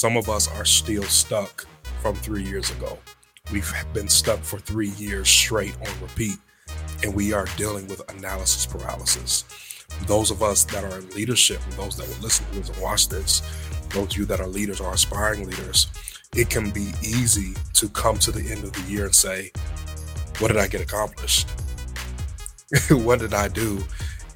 some of us are still stuck from three years ago. We've been stuck for three years straight on repeat, and we are dealing with analysis paralysis. Those of us that are in leadership and those that will listen to this and watch this, those of you that are leaders or aspiring leaders, it can be easy to come to the end of the year and say, What did I get accomplished? what did I do?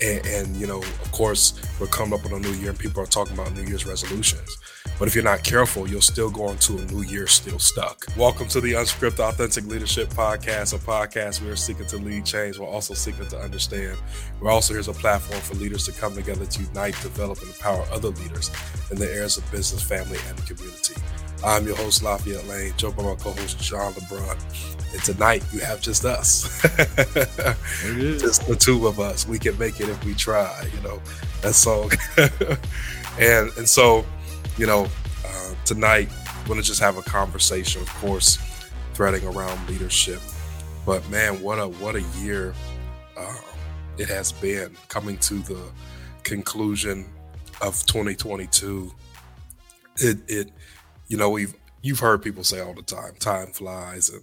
And, and, you know, of course, we're coming up on a new year and people are talking about New Year's resolutions. But if you're not careful, you'll still go into a new year still stuck. Welcome to the Unscripted Authentic Leadership Podcast, a podcast we're seeking to lead change while also seeking to understand. We're also here as a platform for leaders to come together to unite, develop, and empower other leaders in the areas of business, family, and community. I'm your host, La'Fayette Lane, joined by my co-host, John LeBrun. And tonight, you have just us. just the two of us. We can make it if we try, you know, that song. and, and so, you know, uh, tonight, going to just have a conversation, of course, threading around leadership. But man, what a what a year uh, it has been coming to the conclusion of 2022. It it you know we've you've heard people say all the time, time flies, and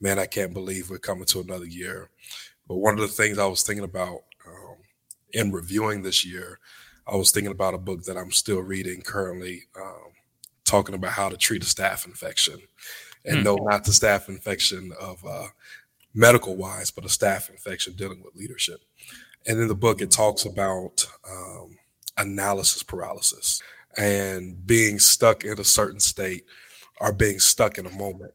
man, I can't believe we're coming to another year. But one of the things I was thinking about um, in reviewing this year I was thinking about a book that I'm still reading currently, um, talking about how to treat a staff infection, and mm. no, not the staph infection of uh, medical wise, but a staff infection dealing with leadership. And in the book, it talks about um, analysis paralysis and being stuck in a certain state or being stuck in a moment.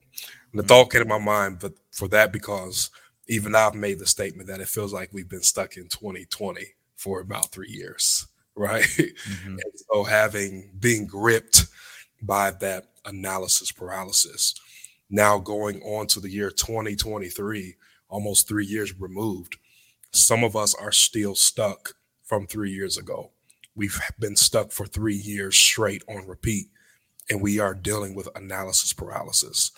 And the hmm. thought came to my mind, but for that, because even I've made the statement that it feels like we've been stuck in 2020 for about three years right? Mm-hmm. And so having being gripped by that analysis paralysis. Now going on to the year 2023, almost three years removed, some of us are still stuck from three years ago. We've been stuck for three years straight on repeat, and we are dealing with analysis paralysis.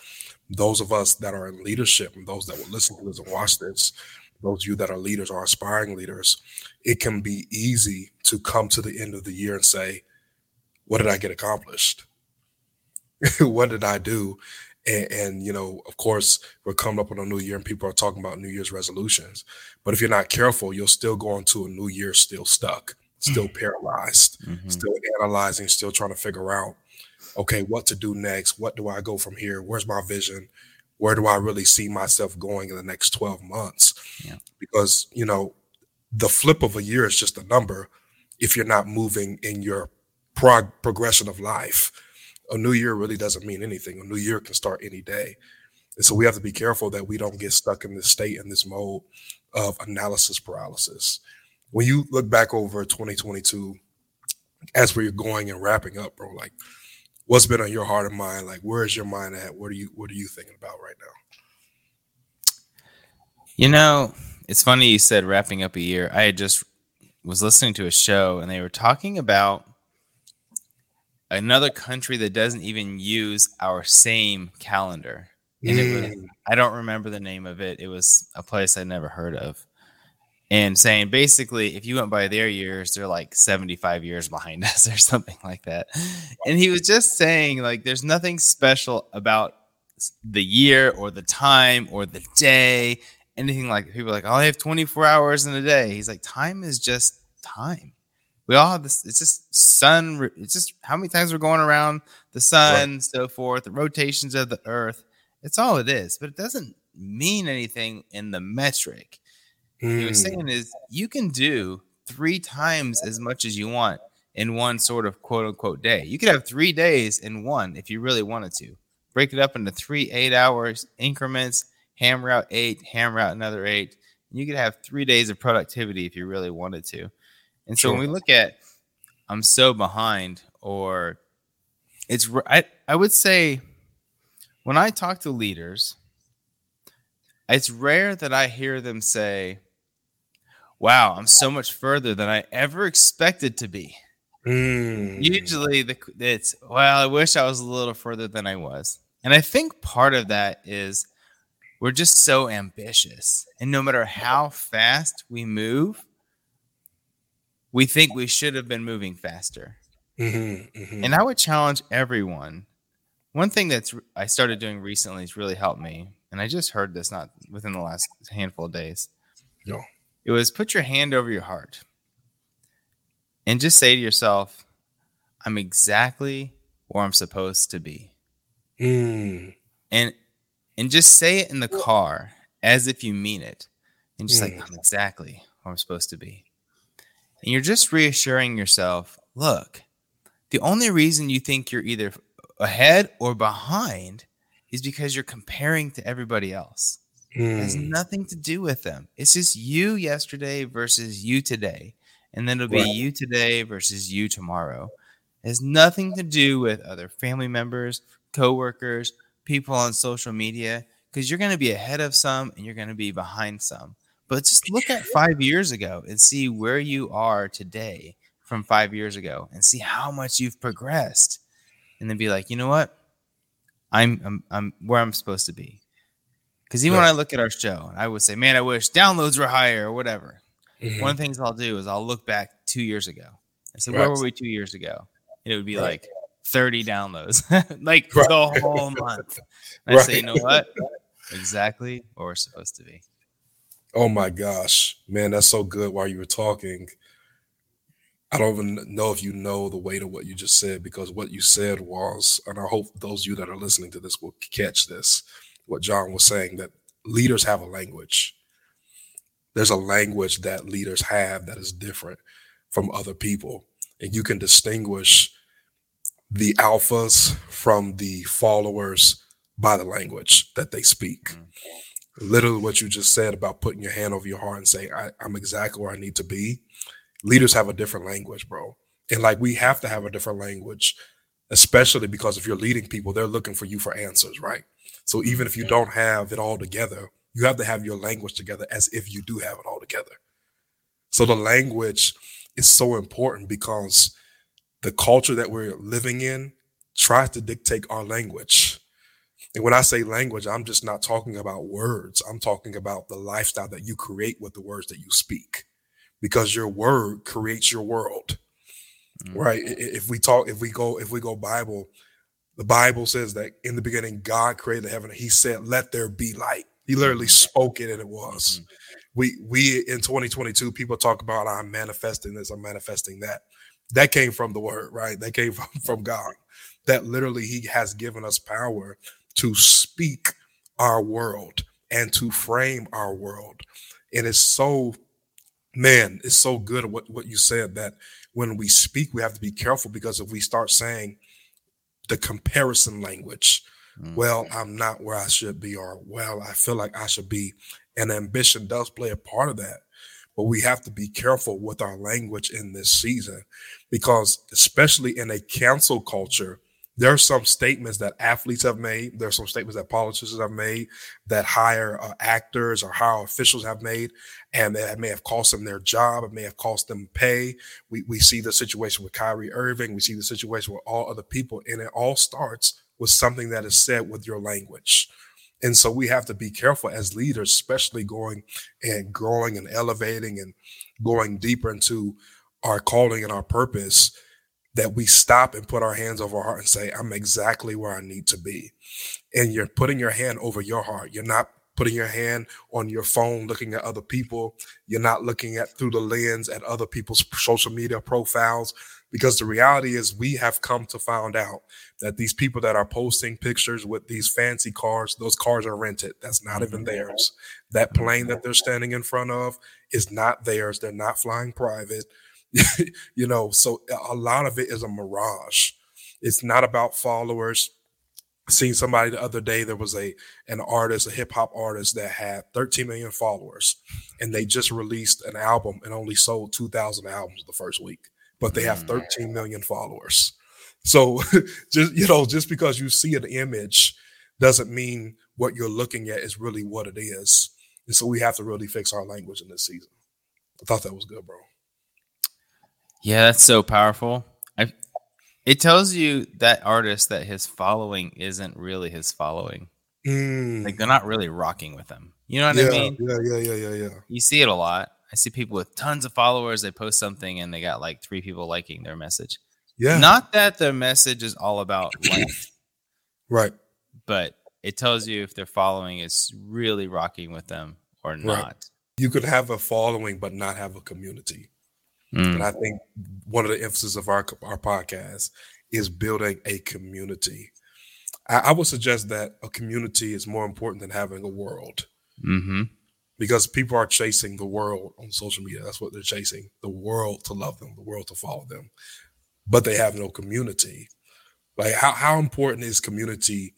Those of us that are in leadership and those that will listen to this and watch this, those of you that are leaders or aspiring leaders, it can be easy to come to the end of the year and say, What did I get accomplished? what did I do? And, and, you know, of course, we're coming up on a new year and people are talking about New Year's resolutions. But if you're not careful, you'll still go into a new year still stuck, still mm-hmm. paralyzed, mm-hmm. still analyzing, still trying to figure out, okay, what to do next? What do I go from here? Where's my vision? where do I really see myself going in the next 12 months? Yeah. Because, you know, the flip of a year is just a number if you're not moving in your prog- progression of life. A new year really doesn't mean anything. A new year can start any day. And so we have to be careful that we don't get stuck in this state, in this mode of analysis paralysis. When you look back over 2022, as we're going and wrapping up, bro, like what's been on your heart and mind? Like, where is your mind at? What are you What are you thinking about right now? You know, it's funny you said wrapping up a year. I just was listening to a show and they were talking about another country that doesn't even use our same calendar. And mm. it was. I don't remember the name of it. It was a place I never heard of and saying basically if you went by their years they're like 75 years behind us or something like that and he was just saying like there's nothing special about the year or the time or the day anything like people like oh i have 24 hours in a day he's like time is just time we all have this it's just sun it's just how many times we're going around the sun right. so forth the rotations of the earth it's all it is but it doesn't mean anything in the metric Mm. He was hmm. saying is you can do three times as much as you want in one sort of quote unquote day. You could have three days in one if you really wanted to. Break it up into three eight hours increments, hammer out eight, hammer out another eight. And you could have three days of productivity if you really wanted to. And so sure. when we look at I'm so behind, or it's I, I would say when I talk to leaders, it's rare that I hear them say, wow, I'm so much further than I ever expected to be. Mm. Usually, the it's well, I wish I was a little further than I was, and I think part of that is we're just so ambitious, and no matter how fast we move, we think we should have been moving faster. Mm-hmm, mm-hmm. And I would challenge everyone one thing that's I started doing recently has really helped me, and I just heard this not within the last handful of days. No. It was put your hand over your heart and just say to yourself, I'm exactly where I'm supposed to be. Mm. And and just say it in the car as if you mean it. And just Mm. like I'm exactly where I'm supposed to be. And you're just reassuring yourself, look, the only reason you think you're either ahead or behind is because you're comparing to everybody else. It has Mm. nothing to do with them. It's just you yesterday versus you today. And then it'll be Right. you today versus you tomorrow. It has nothing to do with other family members, coworkers, people on social media, because you're going to be ahead of some and you're going to be behind some. But just look at five years ago and see where you are today from five years ago and see how much you've progressed. And then be like, you know what? I'm I'm, I'm where I'm supposed to be. Because even when I look at our show, I would say, man, I wish downloads were higher or whatever. Mhm. One of the things I'll do is I'll look back two years ago. and say, Right. where were we two years ago? And it would be Right. like 30 downloads, like Right. the whole month. I say, you know what? Exactly where we're supposed to be. Oh my gosh, man, that's so good while you were talking. I don't even know if you know the weight of what you just said because what you said was, and I hope those of you that are listening to this will catch this. What John was saying that leaders have a language. There's a language that leaders have that is different from other people, and you can distinguish the alphas from the followers by the language that they speak. Mm. Literally what you just said about putting your hand over your heart and saying I, i'm exactly where i need to be. Leaders have a different language bro. And like we have to have a different language especially because if you're leading people they're looking for you for answers right? So even if you don't have it all together you have to have your language together as if you do have it all together. So the language is so important because the culture that we're living in tries to dictate our language and when I say language, I'm just not talking about words. I'm talking about the lifestyle that you create with the words that you speak, because your word creates your world, Mm. right? If we talk, if we go, if we go Bible, the Bible says that in the beginning God created the heaven. and He said, "Let there be light." He literally spoke it, and it was. Mhm. We we in 2022, people talk about I'm manifesting this, I'm manifesting that. That came from the word, right? That came from, from God. That literally He has given us power to speak our world and to frame our world. And it's so, man, it's so good what, what you said that when we speak, we have to be careful because if we start saying the comparison language, Mm. well, I'm not where I should be, or well, I feel like I should be, and ambition does play a part of that. But we have to be careful with our language in this season because, especially in a cancel culture, there are some statements that athletes have made. There are some statements that politicians have made, that higher uh, actors or higher officials have made, and that may have cost them their job. It may have cost them pay. We we see the situation with Kyrie Irving. We see the situation with all other people, and it all starts with something that is said with your language. And so we have to be careful as leaders, especially going and growing and elevating and going deeper into our calling and our purpose that we stop and put our hands over our heart and say, I'm exactly where I need to be. And you're putting your hand over your heart. You're not putting your hand on your phone looking at other people. You're not looking at through the lens at other people's social media profiles. Because the reality is, we have come to find out that these people that are posting pictures with these fancy cars, those cars are rented. That's not even mm-hmm. theirs. That plane that they're standing in front of is not theirs. They're not flying private. you know, so a lot of it is a mirage. It's not about followers. Seen somebody the other day. There was a an artist, a hip hop artist that had 13 million followers, and they just released an album and only sold 2,000 albums the first week, but they have Mm. 13 million followers. So, just you know, just because you see an image doesn't mean what you're looking at is really what it is. And so we have to really fix our language in this season. I thought that was good, bro. Yeah, that's so powerful. I, it tells you that artist that his following isn't really his following. Mm. Like they're not really rocking with him. You know what yeah, I mean? yeah, yeah, yeah, yeah, yeah. You see it a lot. I see people with tons of followers. They post something and they got like three people liking their message. Yeah. Not that the message is all about likes, Right. But it tells you if their following is really rocking with them or not. Right. You could have a following but not have a community. Mm. And I think one of the emphasis of our our podcast is building a community. I, I would suggest that a community is more important than having a world. Mm-hmm. Because people are chasing the world on social media. That's what they're chasing the world to love them, the world to follow them. But they have no community. Like, how, how important is community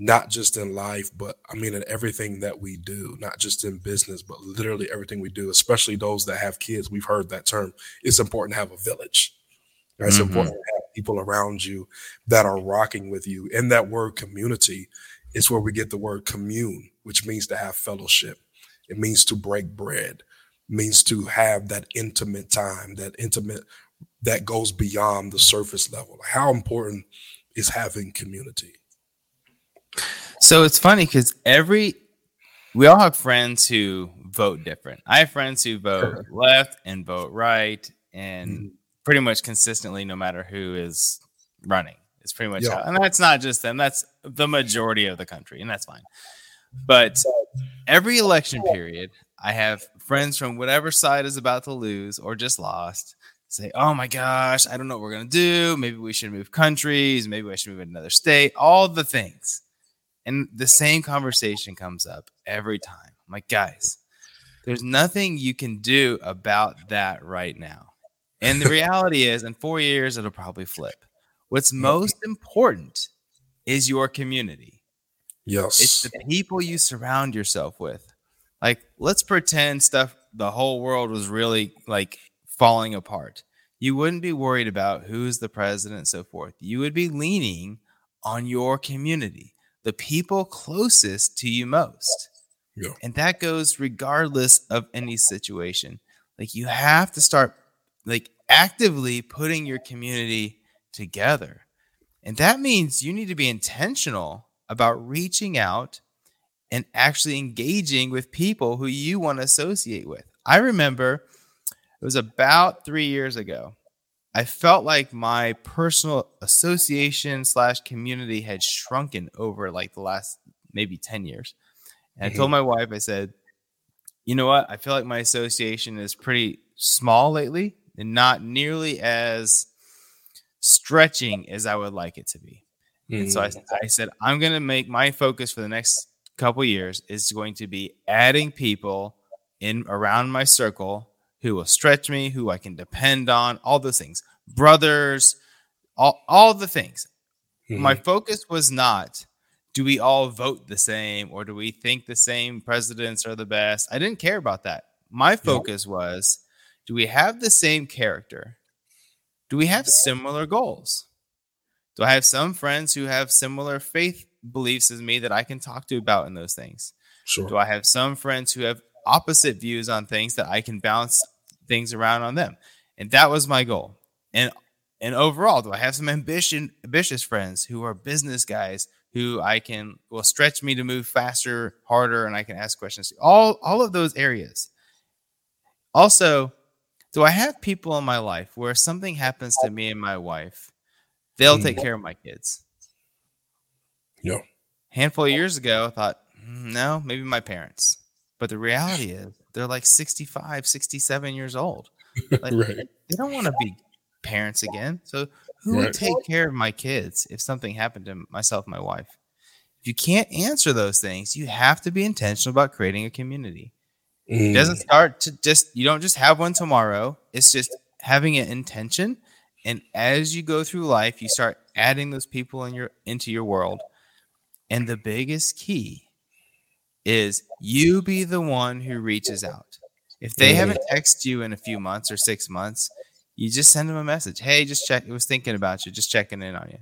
not just in life, but I mean in everything that we do, not just in business, but literally everything we do, especially those that have kids. We've heard that term. It's important to have a village. It's mm-hmm. important to have people around you that are rocking with you. And that word community is where we get the word commune, which means to have fellowship. It means to break bread, means to have that intimate time, that intimate that goes beyond the surface level. How important is having community? So it's funny because every we all have friends who vote different. I have friends who vote left and vote right, and mm-hmm. pretty much consistently, no matter who is running. It's pretty much, yeah. how, and that's not just them. That's the majority of the country, and that's fine. But every oh, election period, I have friends from whatever side is about to lose or just lost say, "Oh my gosh, I don't know what we're gonna do. Maybe we should move countries. Maybe I should move to another state. All the things." And the same conversation comes up every time. I'm like, guys, there's nothing you can do about that right now. And the reality is, in four years, it'll probably flip. What's most important is your community. Yes. It's the people you surround yourself with. Like, let's pretend stuff, the whole world was really like falling apart. You wouldn't be worried about who's the president and so forth. You would be leaning on your community the people closest to you most. Yeah. And that goes regardless of any situation. Like you have to start like actively putting your community together. And that means you need to be intentional about reaching out and actually engaging with people who you want to associate with. I remember it was about 3 years ago. I felt like my personal association slash community had shrunken over like the last maybe 10 years. And mm-hmm. I told my wife, I said, you know what? I feel like my association is pretty small lately and not nearly as stretching as I would like it to be. Mm-hmm. And so I. I said, I'm going to make my focus for the next couple years is going to be adding people in around my circle who will stretch me, who I can depend on, all those things. Brothers, all, all the things. Mm-hmm. My focus was not do we all vote the same or do we think the same presidents are the best? I didn't care about that. My focus was do we have the same character? Do we have similar goals? Do I have some friends who have similar faith beliefs as me that I can talk to about in those things? Sure. Do I have some friends who have opposite views on things that I can bounce things around on them. And that was my goal. And and overall, do I have some ambition ambitious friends who are business guys who I can will stretch me to move faster, harder, and I can ask questions. All all of those areas. Also, do I have people in my life where something happens to me and my wife, they'll take mm. care of my kids? Yeah. Handful of years ago, I thought, mm, no, maybe my parents. But the reality is, they're like 65, 67 years old. Like, right. They don't want to be parents again. So who right. would take care of my kids if something happened to myself and my wife? If you can't answer those things, you have to be intentional about creating a community. Mm. It doesn't mm. start to just you don't just have one tomorrow. It's just having an intention. And as you go through life, you start adding those people in your into your world. And the biggest key is you be the one who reaches out. If they mm-hmm. haven't texted you in a few months or six months, you just send them a message. Hey, just check. It was thinking about you. Just checking in on you.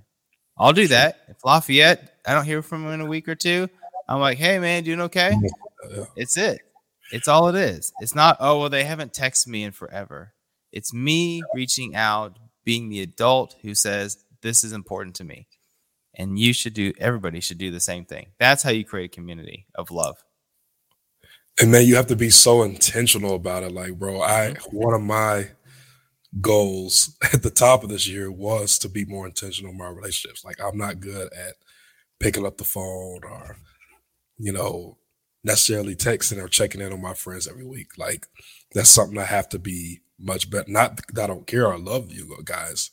I'll do that. If La'Fayette, I don't hear from him in a week or two, I'm like, hey man, doing okay? Mm-hmm. It's it. It's all it is. It's not, oh, well, they haven't texted me in forever. It's me reaching out, being the adult who says, this is important to me. And you should do everybody should do the same thing. That's how you create a community of love. And man you have to be so intentional about it. Like bro i mm-hmm. one of my goals at the top of this year was to be more intentional in my relationships. Like i'm not good at picking up the phone or, you know, necessarily texting or checking in on my friends every week. Like that's something I have to be much better. Not that I don't care. I love you guys,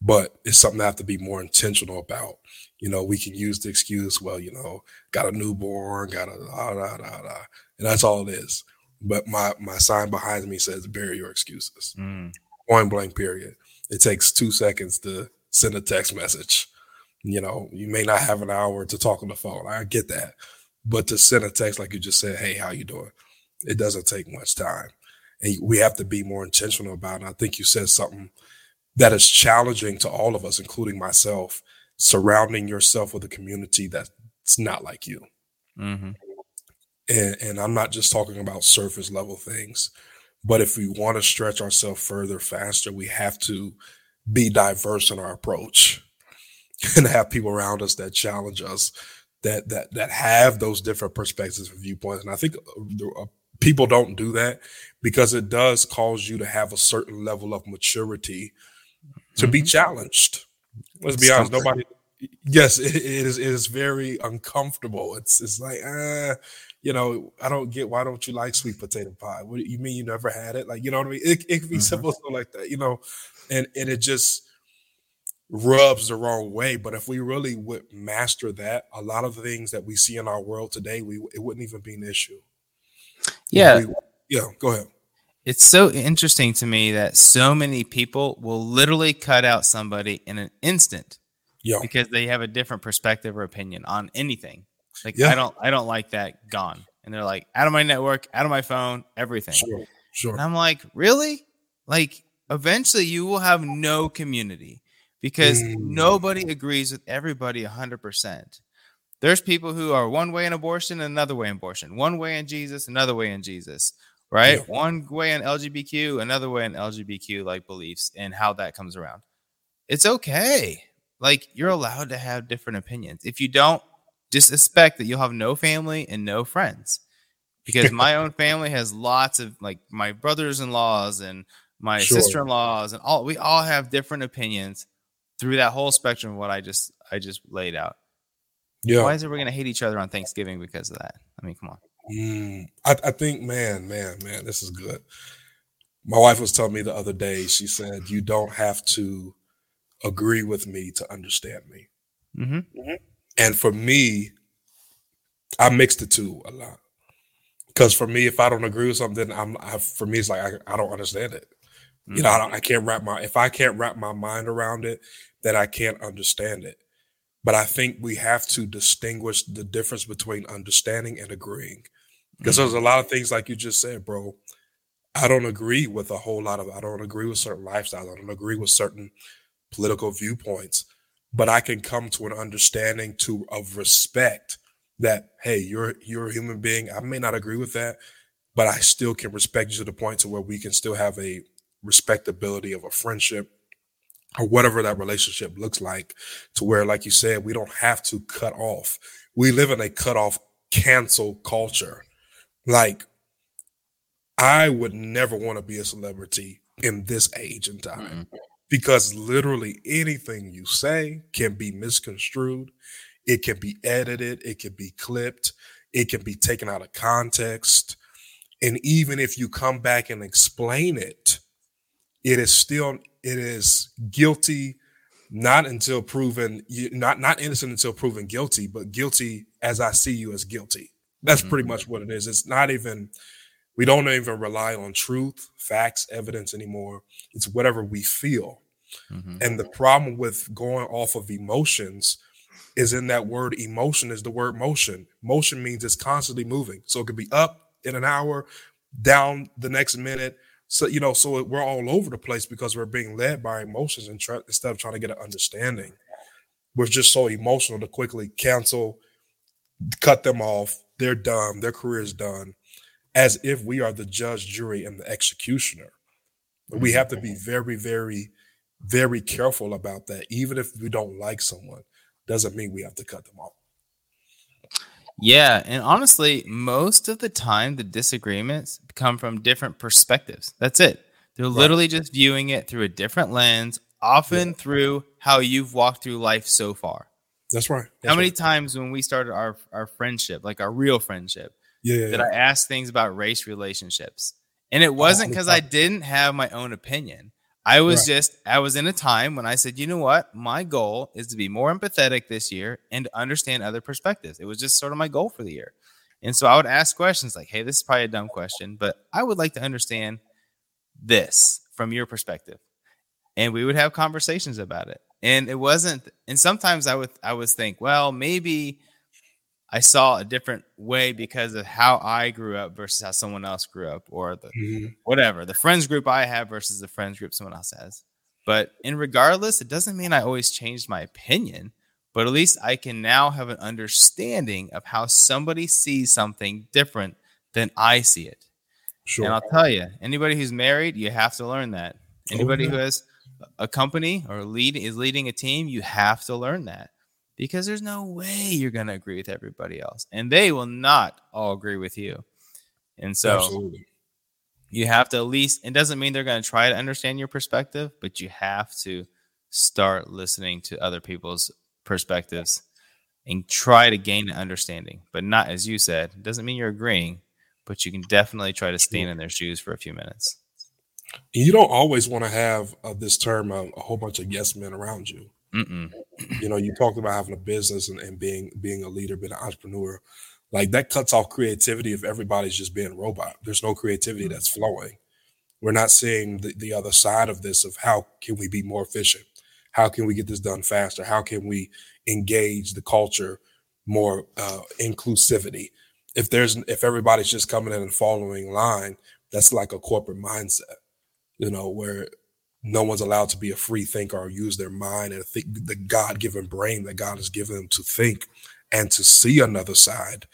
but it's something I have to be more intentional about. You know, we can use the excuse, well, you know, got a newborn, got a da da da da, and that's all it is. But my my sign behind me says bury your excuses. Mm. Point blank. Period. It takes two seconds to send a text message. You know, you may not have an hour to talk on the phone. I get that. But to send a text like you just said, hey, how you doing? It doesn't take much time. And we have to be more intentional about it. And I think you said something that is challenging to all of us, including myself, surrounding yourself with a community that's not like you. Mm-hmm. And, and I'm not just talking about surface level things, but if we want to stretch ourselves further, faster, we have to be diverse in our approach and have people around us that challenge us that that that have those different perspectives and viewpoints and i think uh, uh, people don't do that because it does cause you to have a certain level of maturity to mm-hmm. be challenged let's be honest nobody yes it, it is it is very uncomfortable it's it's like uh you know i don't get why don't you like sweet potato pie what you mean you never had it like you know what i mean it, it can be mm-hmm. simple stuff like that you know and and it just rubs the wrong way. But if we really would master that, a lot of the things that we see in our world today, we it wouldn't even be an issue. Yeah. Yeah, go ahead. It's so interesting to me that so many people will literally cut out somebody in an instant. Yeah. Because they have a different perspective or opinion on anything. Like yeah. I don't I don't like that gone. And they're like out of my network, out of my phone, everything. Sure. Sure. And I'm like, "Really? Like eventually you will have no community because mm. nobody agrees with everybody 100%. There's people who are one way in abortion, another way in abortion, one way in Jesus, another way in Jesus, right? Yeah. One way in LGBTQ, another way in LGBTQ like beliefs and how that comes around. It's okay. Like you're allowed to have different opinions. If you don't, just expect that you'll have no family and no friends. Because my own family has lots of like my brothers in laws and my sure. sister in laws and all we all have different opinions through that whole spectrum of what I just I just laid out. Yeah. Why is it we're gonna hate each other on Thanksgiving because of that? I mean, come on. Mm, I, I think, man, man, man, this is good. My wife was telling me the other day. She said, "You don't have to agree with me to understand me." Mm-hmm. Mm-hmm. And for me, I mix the two a lot. Because for me, if I don't agree with something, I'm I, for me, it's like I, I don't understand it. Mm-hmm. You know, I, I can't wrap my if I can't wrap my mind around it, then I can't understand it. But I think we have to distinguish the difference between understanding and agreeing. Because mm-hmm. there's a lot of things like you just said, bro. I don't agree with a whole lot of I don't agree with certain lifestyles. I don't agree with certain political viewpoints. But I can come to an understanding to of respect that, hey, you're you're a human being. I may not agree with that, but I still can respect you to the point to where we can still have a respectability of a friendship or whatever that relationship looks like to where like you said we don't have to cut off. We live in a cut off cancel culture. Like i would never want to be a celebrity in this age and time mm-hmm. because literally anything you say can be misconstrued. It can be edited. It can be clipped. It can be taken out of context. And even if you come back and explain it it is still it is guilty not until proven not not innocent until proven guilty but guilty as i see you as guilty. That's mm-hmm. pretty much what it is. It's not even we don't even rely on truth facts evidence anymore. It's whatever we feel. Mm-hmm. and the problem with going off of emotions is in that word emotion is the word motion. Motion means it's constantly moving. So it could be up in an hour down the next minute so you know, so we're all over the place because we're being led by emotions and try, instead of trying to get an understanding, we're just so emotional to quickly cancel, cut them off. They're done. Their career is done, as if we are the judge, jury, and the executioner. We have to be very, very, very careful about that. Even if we don't like someone, doesn't mean we have to cut them off. Yeah, and honestly, most of the time the disagreements come from different perspectives. That's it. They're right. literally just viewing it through a different lens, often yeah. through how you've walked through life so far. That's right. That's How many right. times when we started our our friendship, like our real friendship, yeah, did I ask things about race relationships? And it wasn't because I didn't have my own opinion. I was right. just I was in a time when I said, you know what, my goal is to be more empathetic this year and to understand other perspectives. It was just sort of my goal for the year. And so I would ask questions like, hey, this is probably a dumb question, but I would like to understand this from your perspective. And we would have conversations about it. And it wasn't and sometimes I would I would think, well, maybe I saw a different way because of how I grew up versus how someone else grew up, or the mm-hmm. whatever the friends group I have versus the friends group someone else has. But in regardless, it doesn't mean I always changed my opinion, but at least I can now have an understanding of how somebody sees something different than I see it. Sure. And I'll tell you, anybody who's married, you have to learn that. Anybody oh, yeah. who has a company or lead is leading a team, you have to learn that because there's no way you're going to agree with everybody else and they will not all agree with you. And so Absolutely. you have to at least it doesn't mean they're going to try to understand your perspective but you have to start listening to other people's perspectives and try to gain an understanding but not as you said it doesn't mean you're agreeing but you can definitely try to stand in their shoes for a few minutes. You don't always want to have uh, this term uh, a whole bunch of yes men around you Mm-mm. You know, you talked about having a business and, and being being a leader, being an entrepreneur. Like that cuts off creativity if everybody's just being a robot. There's no creativity mm-hmm. that's flowing. We're not seeing the, the other side of this of how can we be more efficient? How can we get this done faster? How can we engage the culture more uh, inclusivity? If there's if everybody's just coming in and following line, that's like a corporate mindset, you know, where no one's allowed to be a free thinker or use their mind and think the God-given brain that God has given them to think and to see another side.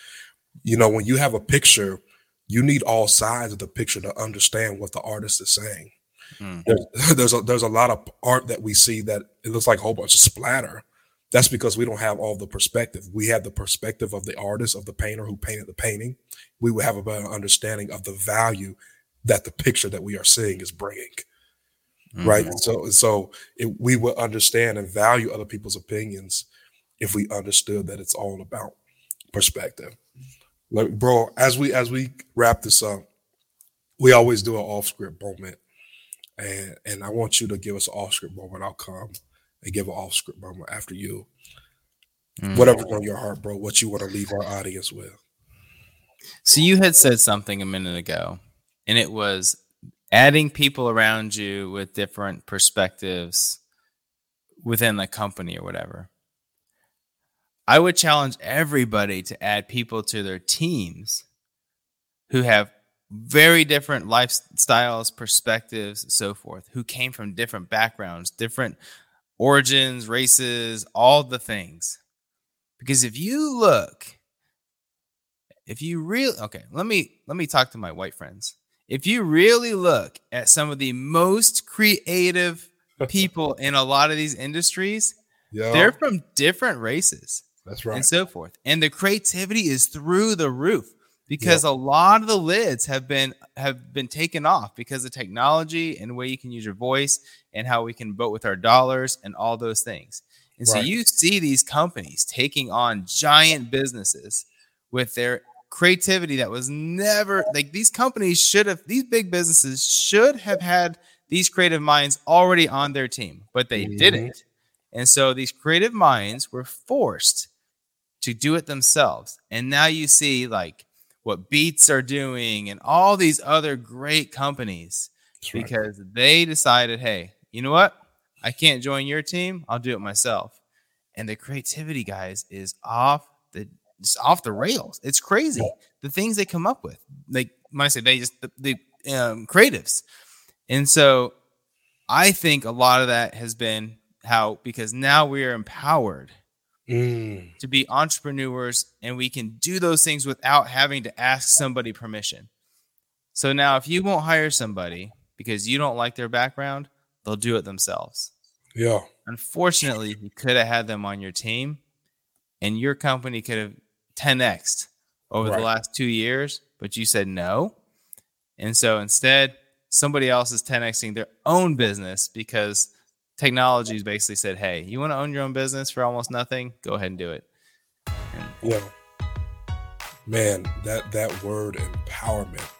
You know, when you have a picture, you need all sides of the picture to understand what the artist is saying. Mm. There's, there's a there's a lot of art that we see that it looks like a whole bunch of splatter. That's because we don't have all the perspective. We have the perspective of the artist, of the painter who painted the painting. We would have a better understanding of the value that the picture that we are seeing is bringing mm-hmm. right? So, so it, we would understand and value other people's opinions if we understood that it's all about perspective. Like, bro, as we as we wrap this up, we always do an off script moment, and and I want you to give us an off script moment. I'll come and give an off script moment after you. Mm-hmm. Whatever's on your heart, bro. What you want to leave our audience with. So you had said something a minute ago, and it was adding people around you with different perspectives within the company or whatever. I would challenge everybody to add people to their teams who have very different lifestyles, perspectives, so forth, who came from different backgrounds, different origins, races, all the things. Because if you look, if you really okay, let me let me talk to my white friends if you really look at some of the most creative people in a lot of these industries, yeah. they're from different races. That's right. And so forth. And the creativity is through the roof because yep. a lot of the lids have been have been taken off because of technology and the way you can use your voice and how we can vote with our dollars and all those things. And right. so you see these companies taking on giant businesses with their creativity that was never like these companies should have these big businesses should have had these creative minds already on their team but they mm-hmm. didn't. And so these creative minds were forced to do it themselves. And now you see like what beats are doing and all these other great companies That's because right. they decided hey you know what? I can't join your team. I'll do it myself. And the creativity guys is off the just off the rails. It's crazy the things they come up with. Like when I say they just the, the um, creatives, and so I think a lot of that has been how because now we are empowered mm. to be entrepreneurs and we can do those things without having to ask somebody permission. So now if you won't hire somebody because you don't like their background, they'll do it themselves. Yeah. Unfortunately, you could have had them on your team and your company could have 10x over right. the last two years, but you said no. And so instead, somebody else is 10xing their own business because technology's basically said, "Hey, you want to own your own business for almost nothing? Go ahead and do it." And, yeah, man, that that word empowerment,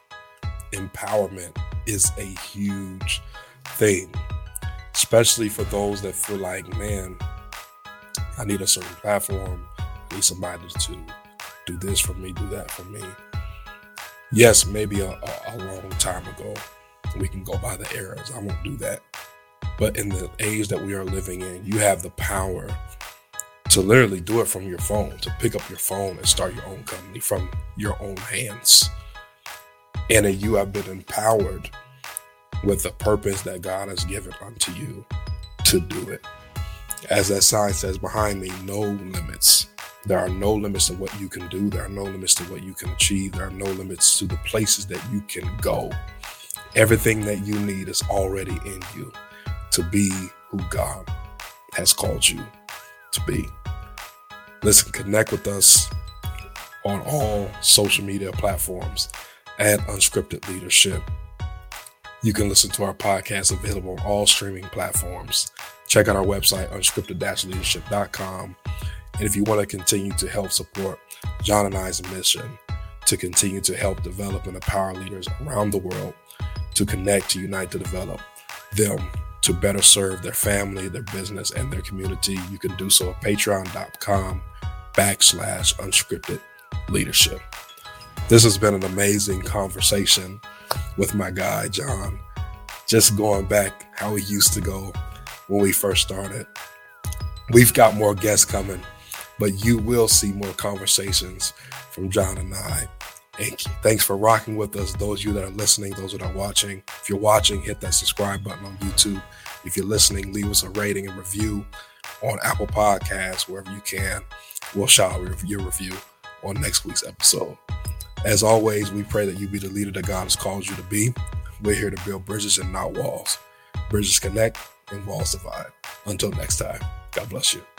empowerment is a huge thing, especially for those that feel like, man, I need a certain platform, I need somebody to do this for me, do that for me. Yes, maybe a, a, a long time ago, we can go by the eras. I won't do that. But in the age that we are living in, you have the power to literally do it from your phone, to pick up your phone and start your own company from your own hands. And you have been empowered with the purpose that God has given unto you to do it. As that sign says behind me, no limits. There are no limits to what you can do. There are no limits to what you can achieve. There are no limits to the places that you can go. Everything that you need is already in you to be who God has called you to be. Listen, connect with us on all social media platforms at Unscripted Leadership. You can listen to our podcast available on all streaming platforms. Check out our website, unscripted-leadership.com. And if you want to continue to help support John and I's mission to continue to help develop and empower leaders around the world to connect, to unite, to develop them to better serve their family, their business, and their community, you can do so at patreon.com backslash unscripted leadership. This has been an amazing conversation with my guy, John. Just going back how we used to go when we first started. We've got more guests coming, but you will see more conversations from John and I and thanks for rocking with us. Those of you that are listening, those that are watching. If you're watching, hit that subscribe button on YouTube. If you're listening, leave us a rating and review on Apple Podcasts, wherever you can. We'll shout out your review on next week's episode. As always, we pray that you be the leader that God has called you to be. We're here to build bridges and not walls. Bridges connect and walls divide. Until next time, God bless you.